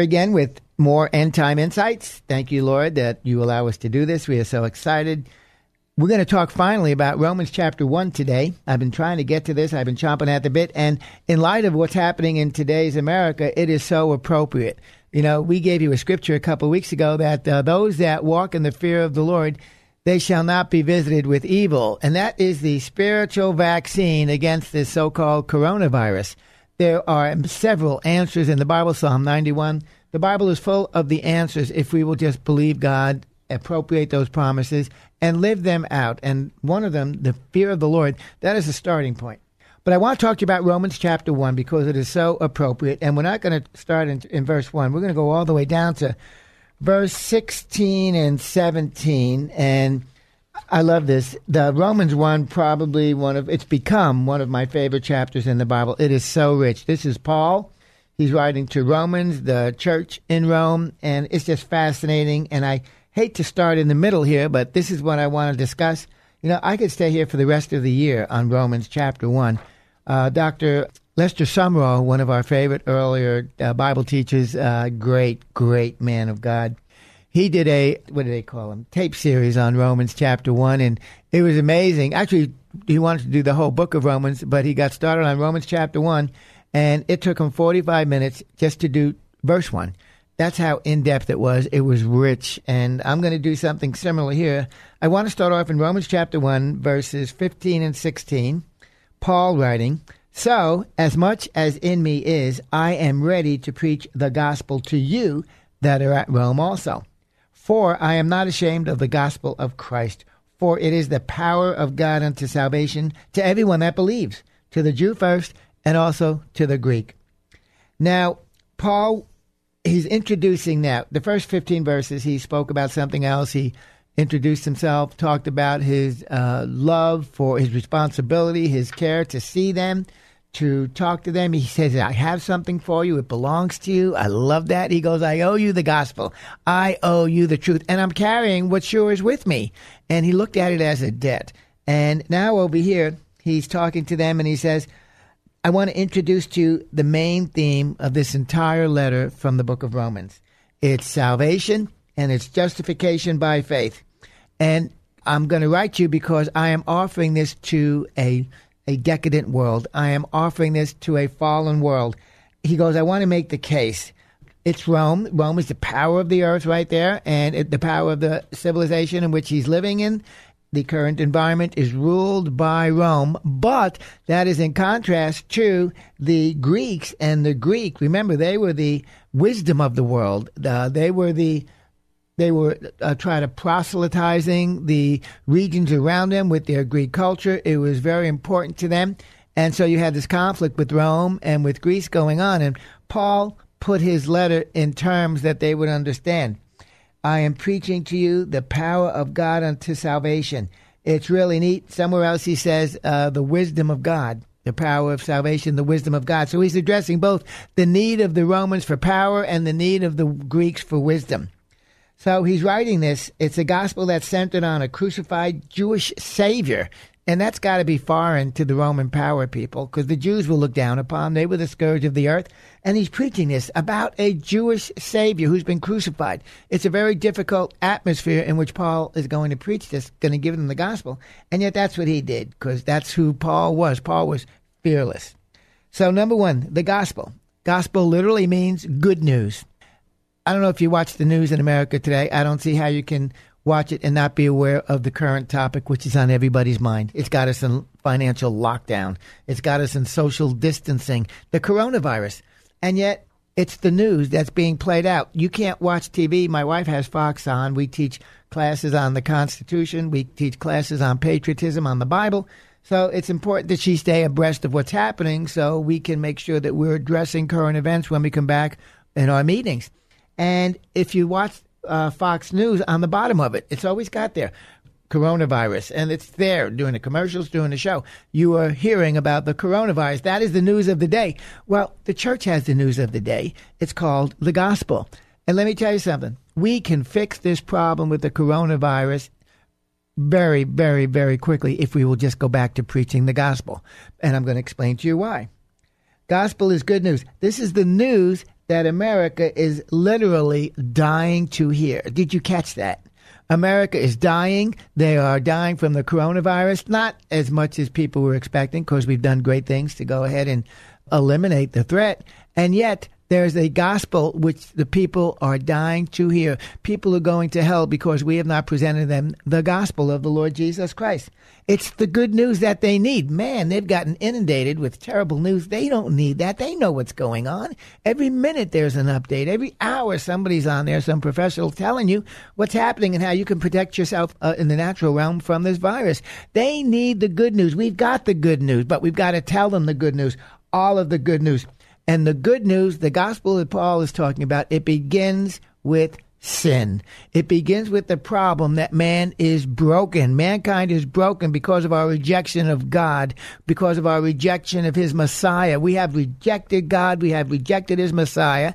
again with more end time insights. Thank you, Lord, that you allow us to do this. We are so excited. We're going to talk finally about Romans chapter 1 today. I've been trying to get to this, I've been chomping at the bit. And in light of what's happening in today's America, it is so appropriate. You know, we gave you a scripture a couple of weeks ago that uh, those that walk in the fear of the Lord, they shall not be visited with evil. And that is the spiritual vaccine against this so called coronavirus. There are several answers in the Bible, Psalm 91. The Bible is full of the answers if we will just believe God, appropriate those promises, and live them out. And one of them, the fear of the Lord, that is a starting point. But I want to talk to you about Romans chapter 1 because it is so appropriate. And we're not going to start in, in verse 1. We're going to go all the way down to verse 16 and 17. And I love this. The Romans one probably one of it's become one of my favorite chapters in the Bible. It is so rich. This is Paul. He's writing to Romans, the church in Rome, and it's just fascinating. And I hate to start in the middle here, but this is what I want to discuss. You know, I could stay here for the rest of the year on Romans chapter one. Uh, Dr. Lester Sumrall, one of our favorite earlier uh, Bible teachers, uh, great, great man of God he did a what do they call him tape series on Romans chapter one, and it was amazing. Actually, he wanted to do the whole book of Romans, but he got started on Romans chapter one, and it took him forty five minutes just to do verse one. That's how in depth it was. It was rich, and I'm going to do something similar here. I want to start off in Romans chapter one, verses fifteen and sixteen. Paul writing. So, as much as in me is, I am ready to preach the gospel to you that are at Rome also. For I am not ashamed of the gospel of Christ, for it is the power of God unto salvation to everyone that believes, to the Jew first, and also to the Greek. Now, Paul, he's introducing now, the first 15 verses, he spoke about something else. He introduced himself, talked about his uh, love for his responsibility, his care to see them, to talk to them. He says, I have something for you. It belongs to you. I love that. He goes, I owe you the gospel. I owe you the truth. And I'm carrying what's yours with me. And he looked at it as a debt. And now over here, he's talking to them and he says, I want to introduce to you the main theme of this entire letter from the book of Romans. It's salvation and it's justification by faith. And I'm going to write to you because I am offering this to a a decadent world. I am offering this to a fallen world. He goes, I want to make the case. It's Rome. Rome is the power of the earth right there, and it, the power of the civilization in which he's living in. The current environment is ruled by Rome, but that is in contrast to the Greeks and the Greek. Remember, they were the wisdom of the world. Uh, they were the they were uh, trying to proselytizing the regions around them with their Greek culture. It was very important to them. And so you had this conflict with Rome and with Greece going on. And Paul put his letter in terms that they would understand. I am preaching to you the power of God unto salvation. It's really neat. Somewhere else he says uh, the wisdom of God, the power of salvation, the wisdom of God. So he's addressing both the need of the Romans for power and the need of the Greeks for wisdom. So he's writing this. It's a gospel that's centered on a crucified Jewish Savior. And that's got to be foreign to the Roman power people because the Jews were looked down upon. They were the scourge of the earth. And he's preaching this about a Jewish Savior who's been crucified. It's a very difficult atmosphere in which Paul is going to preach this, going to give them the gospel. And yet that's what he did because that's who Paul was. Paul was fearless. So, number one, the gospel. Gospel literally means good news. I don't know if you watch the news in America today. I don't see how you can watch it and not be aware of the current topic, which is on everybody's mind. It's got us in financial lockdown, it's got us in social distancing, the coronavirus. And yet, it's the news that's being played out. You can't watch TV. My wife has Fox on. We teach classes on the Constitution, we teach classes on patriotism, on the Bible. So it's important that she stay abreast of what's happening so we can make sure that we're addressing current events when we come back in our meetings. And if you watch uh, Fox News on the bottom of it. It's always got there coronavirus, and it's there doing the commercials, doing the show. You are hearing about the coronavirus. That is the news of the day. Well, the church has the news of the day. It's called the gospel. And let me tell you something. We can fix this problem with the coronavirus very, very, very quickly if we will just go back to preaching the gospel. And I'm going to explain to you why. Gospel is good news. This is the news that America is literally dying to hear. Did you catch that? America is dying. They are dying from the coronavirus, not as much as people were expecting, because we've done great things to go ahead and eliminate the threat. And yet, there's a gospel which the people are dying to hear. People are going to hell because we have not presented them the gospel of the Lord Jesus Christ. It's the good news that they need. Man, they've gotten inundated with terrible news. They don't need that. They know what's going on. Every minute there's an update. Every hour somebody's on there, some professional telling you what's happening and how you can protect yourself uh, in the natural realm from this virus. They need the good news. We've got the good news, but we've got to tell them the good news, all of the good news. And the good news, the gospel that Paul is talking about, it begins with sin. It begins with the problem that man is broken. Mankind is broken because of our rejection of God, because of our rejection of his Messiah. We have rejected God, we have rejected his Messiah,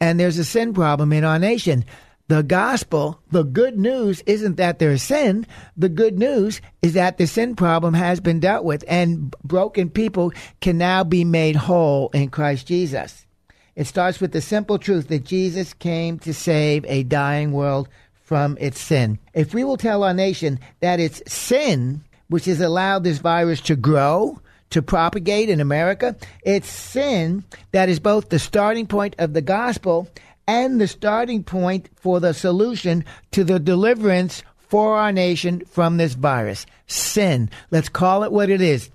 and there's a sin problem in our nation. The gospel, the good news isn't that there's sin. The good news is that the sin problem has been dealt with and broken people can now be made whole in Christ Jesus. It starts with the simple truth that Jesus came to save a dying world from its sin. If we will tell our nation that it's sin which has allowed this virus to grow, to propagate in America, it's sin that is both the starting point of the gospel and the starting point for the solution to the deliverance for our nation from this virus sin. Let's call it what it is.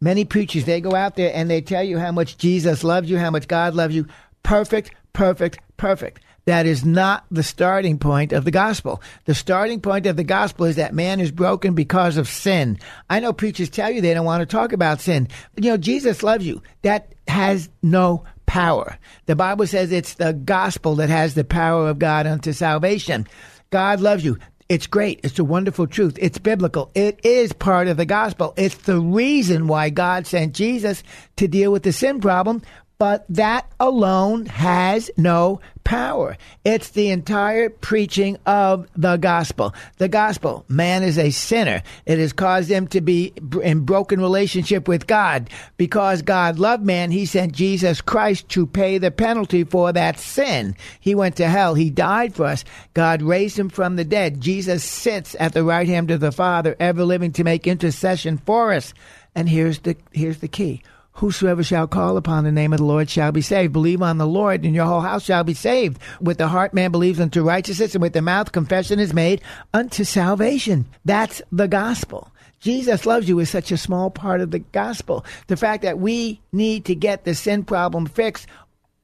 Many preachers, they go out there and they tell you how much Jesus loves you, how much God loves you. Perfect, perfect, perfect. That is not the starting point of the gospel. The starting point of the gospel is that man is broken because of sin. I know preachers tell you they don't want to talk about sin. But, you know, Jesus loves you. That has no power. The Bible says it's the gospel that has the power of God unto salvation. God loves you. It's great. It's a wonderful truth. It's biblical. It is part of the gospel. It's the reason why God sent Jesus to deal with the sin problem, but that alone has no power. It's the entire preaching of the gospel. The gospel, man is a sinner. It has caused him to be in broken relationship with God. Because God loved man, he sent Jesus Christ to pay the penalty for that sin. He went to hell. He died for us. God raised him from the dead. Jesus sits at the right hand of the Father, ever living to make intercession for us. And here's the here's the key. Whosoever shall call upon the name of the Lord shall be saved. Believe on the Lord, and your whole house shall be saved. With the heart man believes unto righteousness, and with the mouth confession is made unto salvation. That's the gospel. Jesus loves you is such a small part of the gospel. The fact that we need to get the sin problem fixed,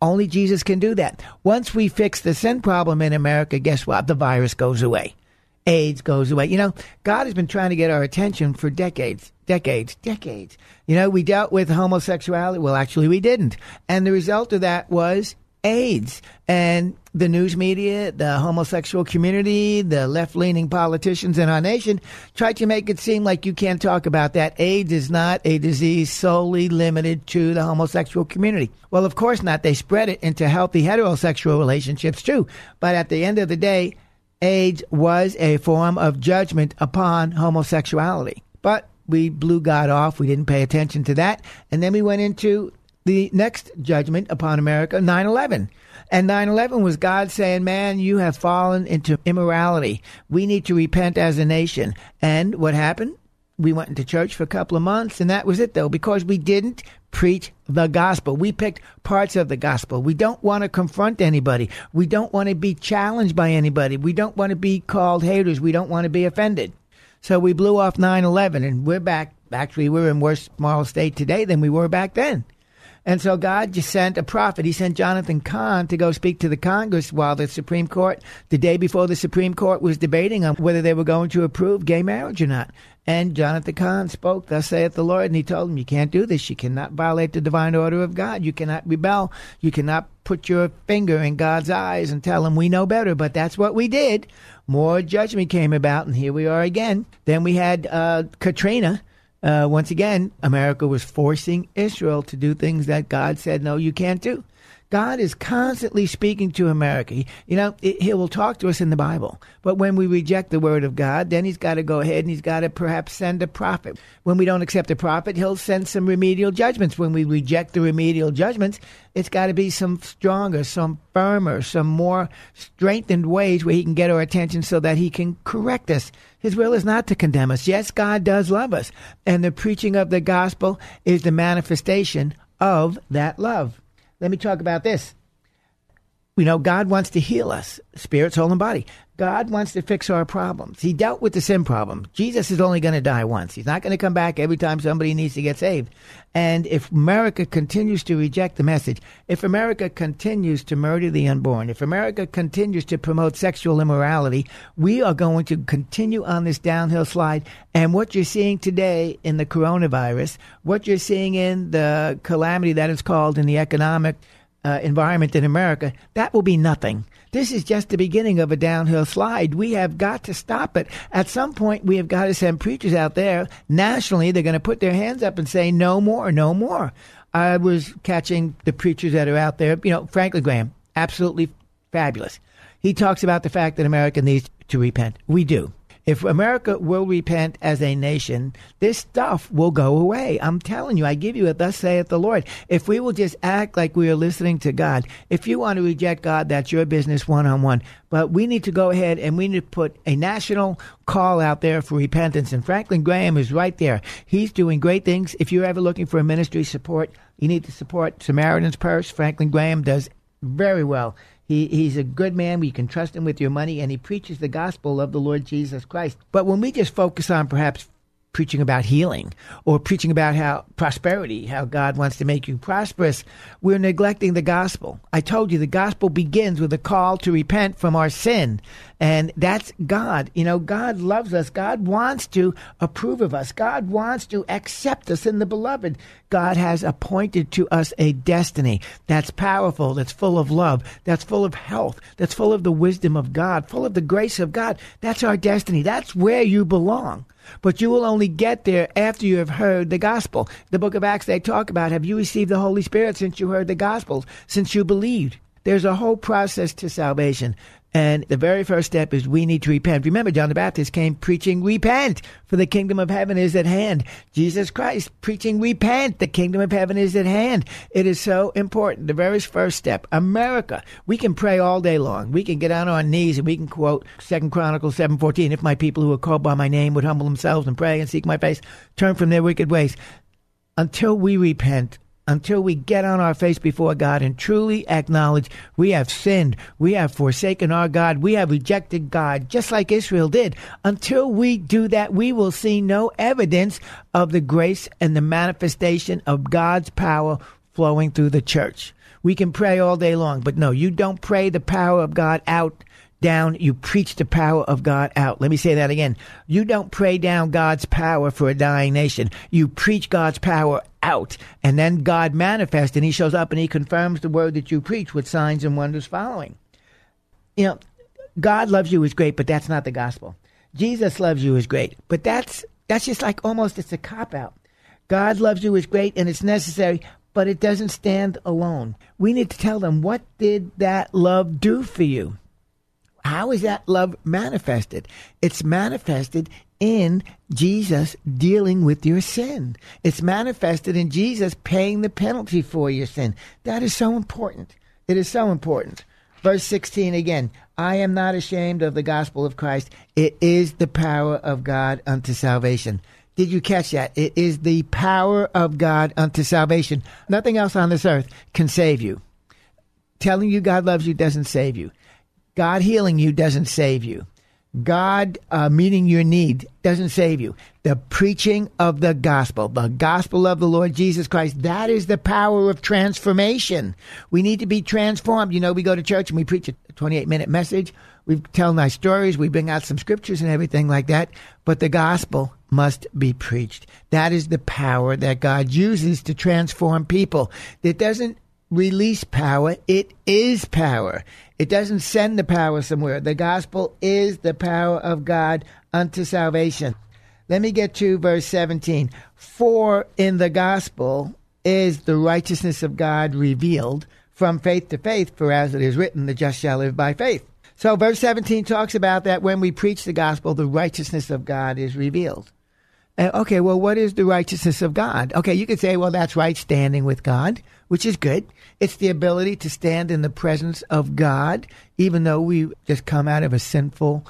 only Jesus can do that. Once we fix the sin problem in America, guess what? The virus goes away. AIDS goes away. You know, God has been trying to get our attention for decades, decades, decades. You know, we dealt with homosexuality. Well, actually, we didn't. And the result of that was AIDS. And the news media, the homosexual community, the left leaning politicians in our nation tried to make it seem like you can't talk about that. AIDS is not a disease solely limited to the homosexual community. Well, of course not. They spread it into healthy heterosexual relationships too. But at the end of the day, AIDS was a form of judgment upon homosexuality. But we blew God off. We didn't pay attention to that. And then we went into the next judgment upon America, 9 11. And 9 11 was God saying, Man, you have fallen into immorality. We need to repent as a nation. And what happened? We went into church for a couple of months, and that was it, though, because we didn't preach the gospel. We picked parts of the gospel. We don't want to confront anybody. We don't want to be challenged by anybody. We don't want to be called haters. We don't want to be offended. So we blew off 9 11 and we're back. Actually, we're in worse moral state today than we were back then. And so God just sent a prophet. He sent Jonathan Cahn to go speak to the Congress while the Supreme Court, the day before the Supreme Court was debating on whether they were going to approve gay marriage or not. And Jonathan Cahn spoke, Thus saith the Lord, and he told him, You can't do this. You cannot violate the divine order of God. You cannot rebel. You cannot put your finger in God's eyes and tell him we know better. But that's what we did. More judgment came about, and here we are again. Then we had uh, Katrina. Uh, once again, America was forcing Israel to do things that God said, no, you can't do. God is constantly speaking to America. He, you know, He will talk to us in the Bible. But when we reject the Word of God, then He's got to go ahead and He's got to perhaps send a prophet. When we don't accept a prophet, He'll send some remedial judgments. When we reject the remedial judgments, it's got to be some stronger, some firmer, some more strengthened ways where He can get our attention so that He can correct us. His will is not to condemn us. Yes, God does love us. And the preaching of the gospel is the manifestation of that love. Let me talk about this. You know, God wants to heal us, spirit, soul, and body. God wants to fix our problems. He dealt with the sin problem. Jesus is only going to die once. He's not going to come back every time somebody needs to get saved. And if America continues to reject the message, if America continues to murder the unborn, if America continues to promote sexual immorality, we are going to continue on this downhill slide. And what you're seeing today in the coronavirus, what you're seeing in the calamity that is called in the economic uh, environment in America, that will be nothing. This is just the beginning of a downhill slide. We have got to stop it. At some point, we have got to send preachers out there nationally. They're going to put their hands up and say, no more, no more. I was catching the preachers that are out there. You know, Franklin Graham, absolutely fabulous. He talks about the fact that America needs to repent. We do. If America will repent as a nation, this stuff will go away. I'm telling you, I give you it, thus saith the Lord. If we will just act like we are listening to God, if you want to reject God, that's your business one on one. But we need to go ahead and we need to put a national call out there for repentance. And Franklin Graham is right there. He's doing great things. If you're ever looking for a ministry support, you need to support Samaritan's Purse. Franklin Graham does very well. He, he's a good man. We can trust him with your money, and he preaches the gospel of the Lord Jesus Christ. But when we just focus on perhaps preaching about healing or preaching about how prosperity, how God wants to make you prosperous, we're neglecting the gospel. I told you the gospel begins with a call to repent from our sin. And that's God. You know, God loves us. God wants to approve of us. God wants to accept us in the beloved. God has appointed to us a destiny that's powerful, that's full of love, that's full of health, that's full of the wisdom of God, full of the grace of God. That's our destiny. That's where you belong. But you will only get there after you have heard the gospel. The book of Acts, they talk about have you received the Holy Spirit since you heard the gospel, since you believed? There's a whole process to salvation. And the very first step is we need to repent. Remember, John the Baptist came preaching, repent, for the kingdom of heaven is at hand. Jesus Christ preaching, repent, the kingdom of heaven is at hand. It is so important. The very first step. America, we can pray all day long. We can get on our knees and we can quote Second Chronicles 7.14, if my people who are called by my name would humble themselves and pray and seek my face, turn from their wicked ways. Until we repent, until we get on our face before God and truly acknowledge we have sinned, we have forsaken our God, we have rejected God, just like Israel did. Until we do that, we will see no evidence of the grace and the manifestation of God's power flowing through the church. We can pray all day long, but no, you don't pray the power of God out down, you preach the power of God out. Let me say that again. You don't pray down God's power for a dying nation. You preach God's power out. And then God manifests and he shows up and he confirms the word that you preach with signs and wonders following. You know, God loves you is great, but that's not the gospel. Jesus loves you is great, but that's that's just like almost it's a cop out. God loves you is great and it's necessary, but it doesn't stand alone. We need to tell them what did that love do for you? How is that love manifested? It's manifested in Jesus dealing with your sin. It's manifested in Jesus paying the penalty for your sin. That is so important. It is so important. Verse 16 again I am not ashamed of the gospel of Christ. It is the power of God unto salvation. Did you catch that? It is the power of God unto salvation. Nothing else on this earth can save you. Telling you God loves you doesn't save you. God healing you doesn't save you. God uh, meeting your need doesn't save you. The preaching of the gospel, the gospel of the Lord Jesus Christ, that is the power of transformation. We need to be transformed. You know, we go to church and we preach a 28 minute message. We tell nice stories. We bring out some scriptures and everything like that. But the gospel must be preached. That is the power that God uses to transform people. It doesn't release power. It is power. It doesn't send the power somewhere. The gospel is the power of God unto salvation. Let me get to verse 17. For in the gospel is the righteousness of God revealed from faith to faith, for as it is written, the just shall live by faith. So verse 17 talks about that when we preach the gospel, the righteousness of God is revealed. Uh, okay, well, what is the righteousness of God? Okay, you could say, well, that's right standing with God, which is good. It's the ability to stand in the presence of God, even though we just come out of a sinful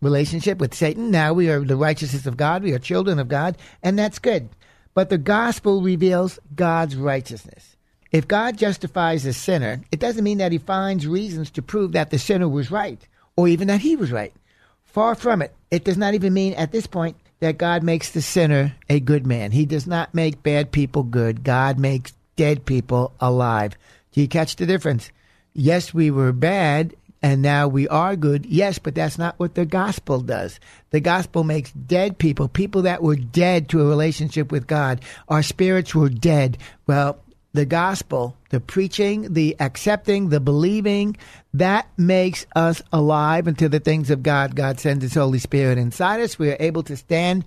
relationship with Satan. Now we are the righteousness of God. We are children of God, and that's good. But the gospel reveals God's righteousness. If God justifies a sinner, it doesn't mean that he finds reasons to prove that the sinner was right or even that he was right. Far from it. It does not even mean at this point that God makes the sinner a good man. He does not make bad people good. God makes dead people alive. Do you catch the difference? Yes, we were bad and now we are good. Yes, but that's not what the gospel does. The gospel makes dead people, people that were dead to a relationship with God. Our spirits were dead. Well, the gospel, the preaching, the accepting, the believing, that makes us alive unto the things of God. God sends His Holy Spirit inside us. We are able to stand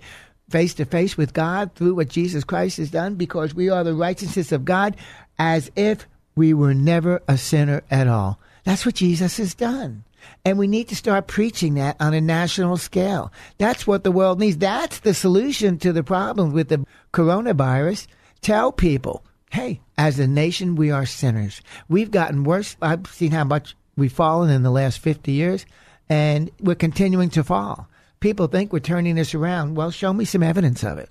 face to face with God through what Jesus Christ has done because we are the righteousness of God as if we were never a sinner at all. That's what Jesus has done. And we need to start preaching that on a national scale. That's what the world needs. That's the solution to the problem with the coronavirus. Tell people hey, as a nation, we are sinners. We've gotten worse. I've seen how much we've fallen in the last 50 years, and we're continuing to fall. People think we're turning this around. Well, show me some evidence of it.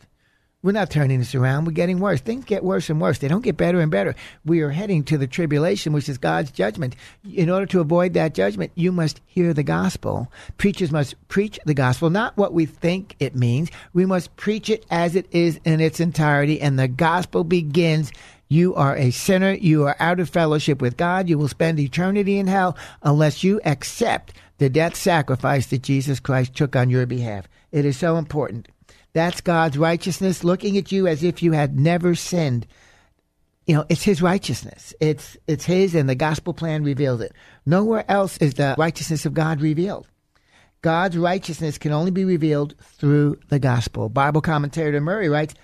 We're not turning this around. We're getting worse. Things get worse and worse. They don't get better and better. We are heading to the tribulation, which is God's judgment. In order to avoid that judgment, you must hear the gospel. Preachers must preach the gospel, not what we think it means. We must preach it as it is in its entirety, and the gospel begins you are a sinner. You are out of fellowship with God. You will spend eternity in hell unless you accept the death sacrifice that Jesus Christ took on your behalf. It is so important. That's God's righteousness looking at you as if you had never sinned. You know, it's his righteousness. It's it's his and the gospel plan reveals it. Nowhere else is the righteousness of God revealed. God's righteousness can only be revealed through the gospel. Bible commentator Murray writes,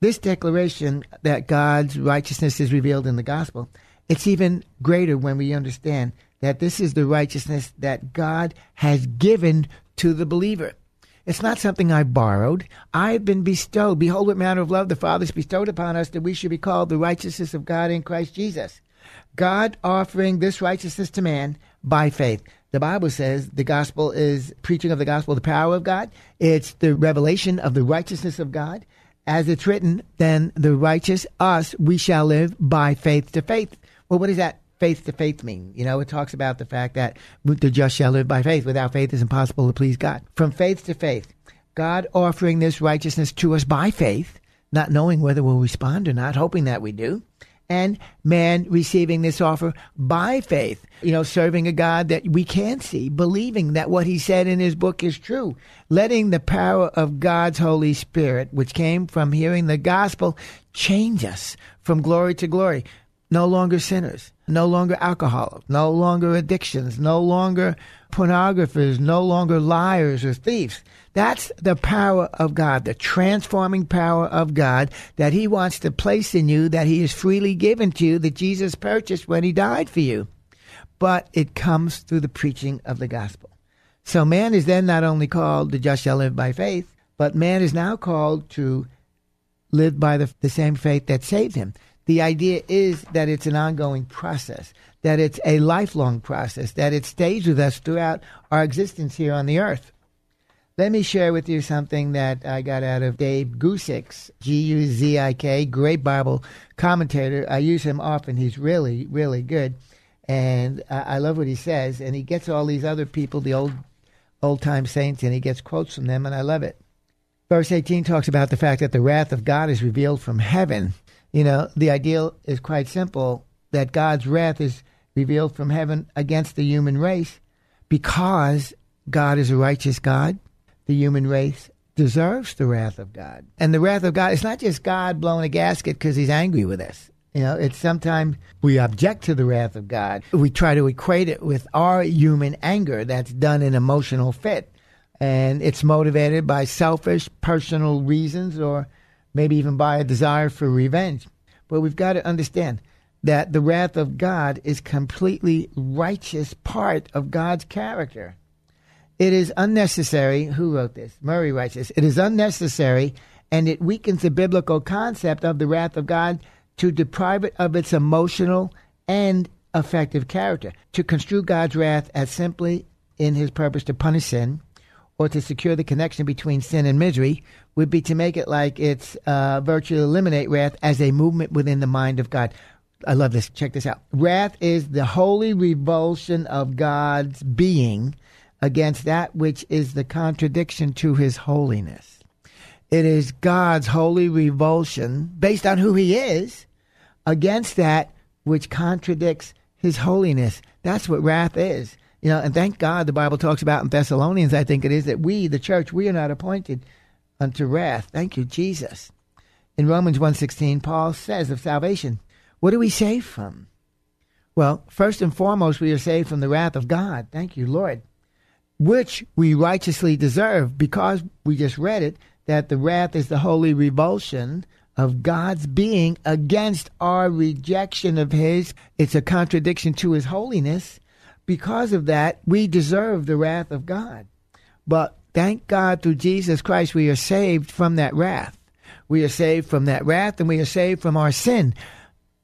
this declaration that God's righteousness is revealed in the gospel, it's even greater when we understand that this is the righteousness that God has given to the believer. It's not something I borrowed. I've been bestowed. Behold, what manner of love the Father has bestowed upon us that we should be called the righteousness of God in Christ Jesus. God offering this righteousness to man by faith. The Bible says the gospel is preaching of the gospel, the power of God. It's the revelation of the righteousness of God as it's written, then the righteous, us, we shall live by faith to faith. Well, what is that faith to faith mean? You know, it talks about the fact that the just shall live by faith. Without faith, it's impossible to please God. From faith to faith, God offering this righteousness to us by faith, not knowing whether we'll respond or not, hoping that we do and man receiving this offer by faith, you know, serving a God that we can't see, believing that what he said in his book is true, letting the power of God's Holy Spirit, which came from hearing the gospel, change us from glory to glory. No longer sinners, no longer alcoholics, no longer addictions, no longer pornographers, no longer liars or thieves that's the power of God, the transforming power of God that He wants to place in you, that He has freely given to you, that Jesus purchased when He died for you. But it comes through the preaching of the gospel. So man is then not only called the just shall live by faith, but man is now called to live by the, the same faith that saved him. The idea is that it's an ongoing process, that it's a lifelong process, that it stays with us throughout our existence here on the earth. Let me share with you something that I got out of Dave Guzik, G U Z I K, great Bible commentator. I use him often. He's really, really good. And I, love what he says. And he gets all these other people, the old old time saints, and he gets quotes from them, and I love it. Verse 18 talks about the fact that the wrath of God is revealed from heaven. You know, the ideal is quite simple that God's wrath is revealed from heaven against the human race because God is a righteous God the human race deserves the wrath of God. And the wrath of God, it's not just God blowing a gasket because he's angry with us. You know, it's sometimes we object to the wrath of God. We try to equate it with our human anger that's done in emotional fit. And it's motivated by selfish personal reasons or maybe even by a desire for revenge. But we've got to understand that the wrath of God is completely righteous part of God's character. It is unnecessary. Who wrote this? Murray writes this. It is unnecessary and it weakens the biblical concept of the wrath of God to deprive it of its emotional and affective character. To construe God's wrath as simply in his purpose to punish sin or to secure the connection between sin and misery would be to make it like it's uh, virtually eliminate wrath as a movement within the mind of God. I love this. Check this out. Wrath is the holy revulsion of God's being against that which is the contradiction to his holiness. It is God's holy revulsion based on who he is against that which contradicts his holiness. That's what wrath is. You know, and thank God the Bible talks about in Thessalonians, I think it is, that we, the church, we are not appointed unto wrath. Thank you, Jesus. In Romans 1.16, Paul says of salvation, what are we saved from? Well, first and foremost, we are saved from the wrath of God. Thank you, Lord which we righteously deserve because we just read it that the wrath is the holy revulsion of God's being against our rejection of His. It's a contradiction to His holiness. Because of that, we deserve the wrath of God. But thank God through Jesus Christ, we are saved from that wrath. We are saved from that wrath and we are saved from our sin.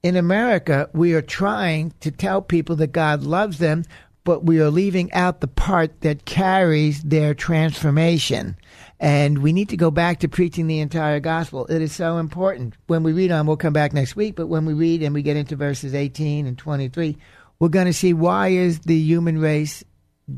In America, we are trying to tell people that God loves them but we are leaving out the part that carries their transformation. And we need to go back to preaching the entire gospel. It is so important. When we read on, we'll come back next week, but when we read and we get into verses 18 and 23, we're going to see why is the human race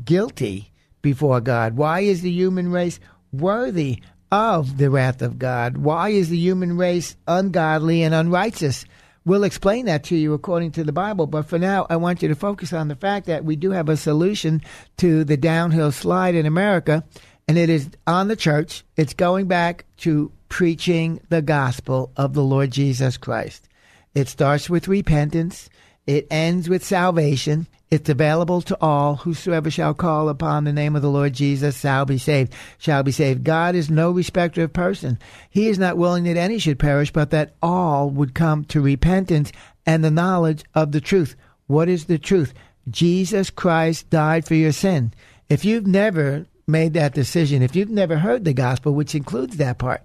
guilty before God? Why is the human race worthy of the wrath of God? Why is the human race ungodly and unrighteous? We'll explain that to you according to the Bible. But for now, I want you to focus on the fact that we do have a solution to the downhill slide in America, and it is on the church. It's going back to preaching the gospel of the Lord Jesus Christ. It starts with repentance, it ends with salvation, it's available to all. Whosoever shall call upon the name of the Lord Jesus shall be saved. Shall be saved. God is no respecter of person. He is not willing that any should perish, but that all would come to repentance and the knowledge of the truth. What is the truth? Jesus Christ died for your sin. If you've never made that decision, if you've never heard the gospel, which includes that part,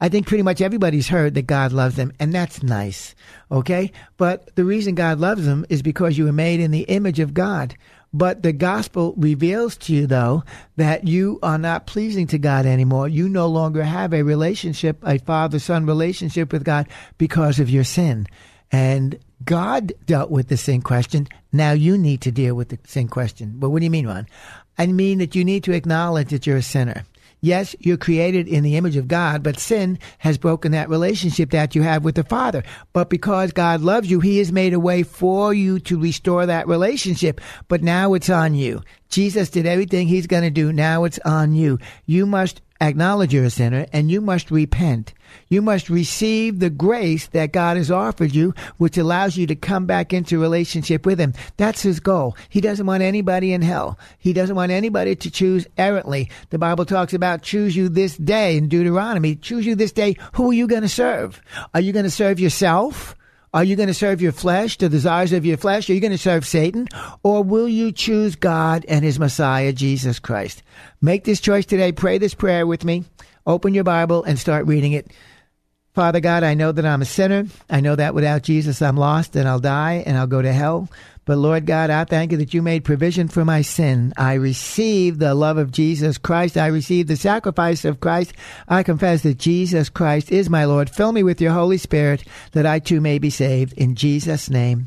I think pretty much everybody's heard that God loves them, and that's nice. Okay? But the reason God loves them is because you were made in the image of God. But the gospel reveals to you, though, that you are not pleasing to God anymore. You no longer have a relationship, a father son relationship with God because of your sin. And God dealt with the sin question. Now you need to deal with the sin question. But what do you mean, Ron? I mean that you need to acknowledge that you're a sinner. Yes, you're created in the image of God, but sin has broken that relationship that you have with the Father. But because God loves you, He has made a way for you to restore that relationship. But now it's on you. Jesus did everything He's going to do. Now it's on you. You must acknowledge you're a sinner and you must repent. You must receive the grace that God has offered you, which allows you to come back into relationship with Him. That's His goal. He doesn't want anybody in hell. He doesn't want anybody to choose errantly. The Bible talks about choose you this day in Deuteronomy. Choose you this day. Who are you going to serve? Are you going to serve yourself? Are you going to serve your flesh, the desires of your flesh? Are you going to serve Satan? Or will you choose God and his Messiah, Jesus Christ? Make this choice today. Pray this prayer with me. Open your Bible and start reading it. Father God, I know that I'm a sinner. I know that without Jesus, I'm lost and I'll die and I'll go to hell. But Lord God, I thank you that you made provision for my sin. I receive the love of Jesus Christ. I receive the sacrifice of Christ. I confess that Jesus Christ is my Lord. Fill me with your Holy Spirit that I too may be saved. In Jesus' name,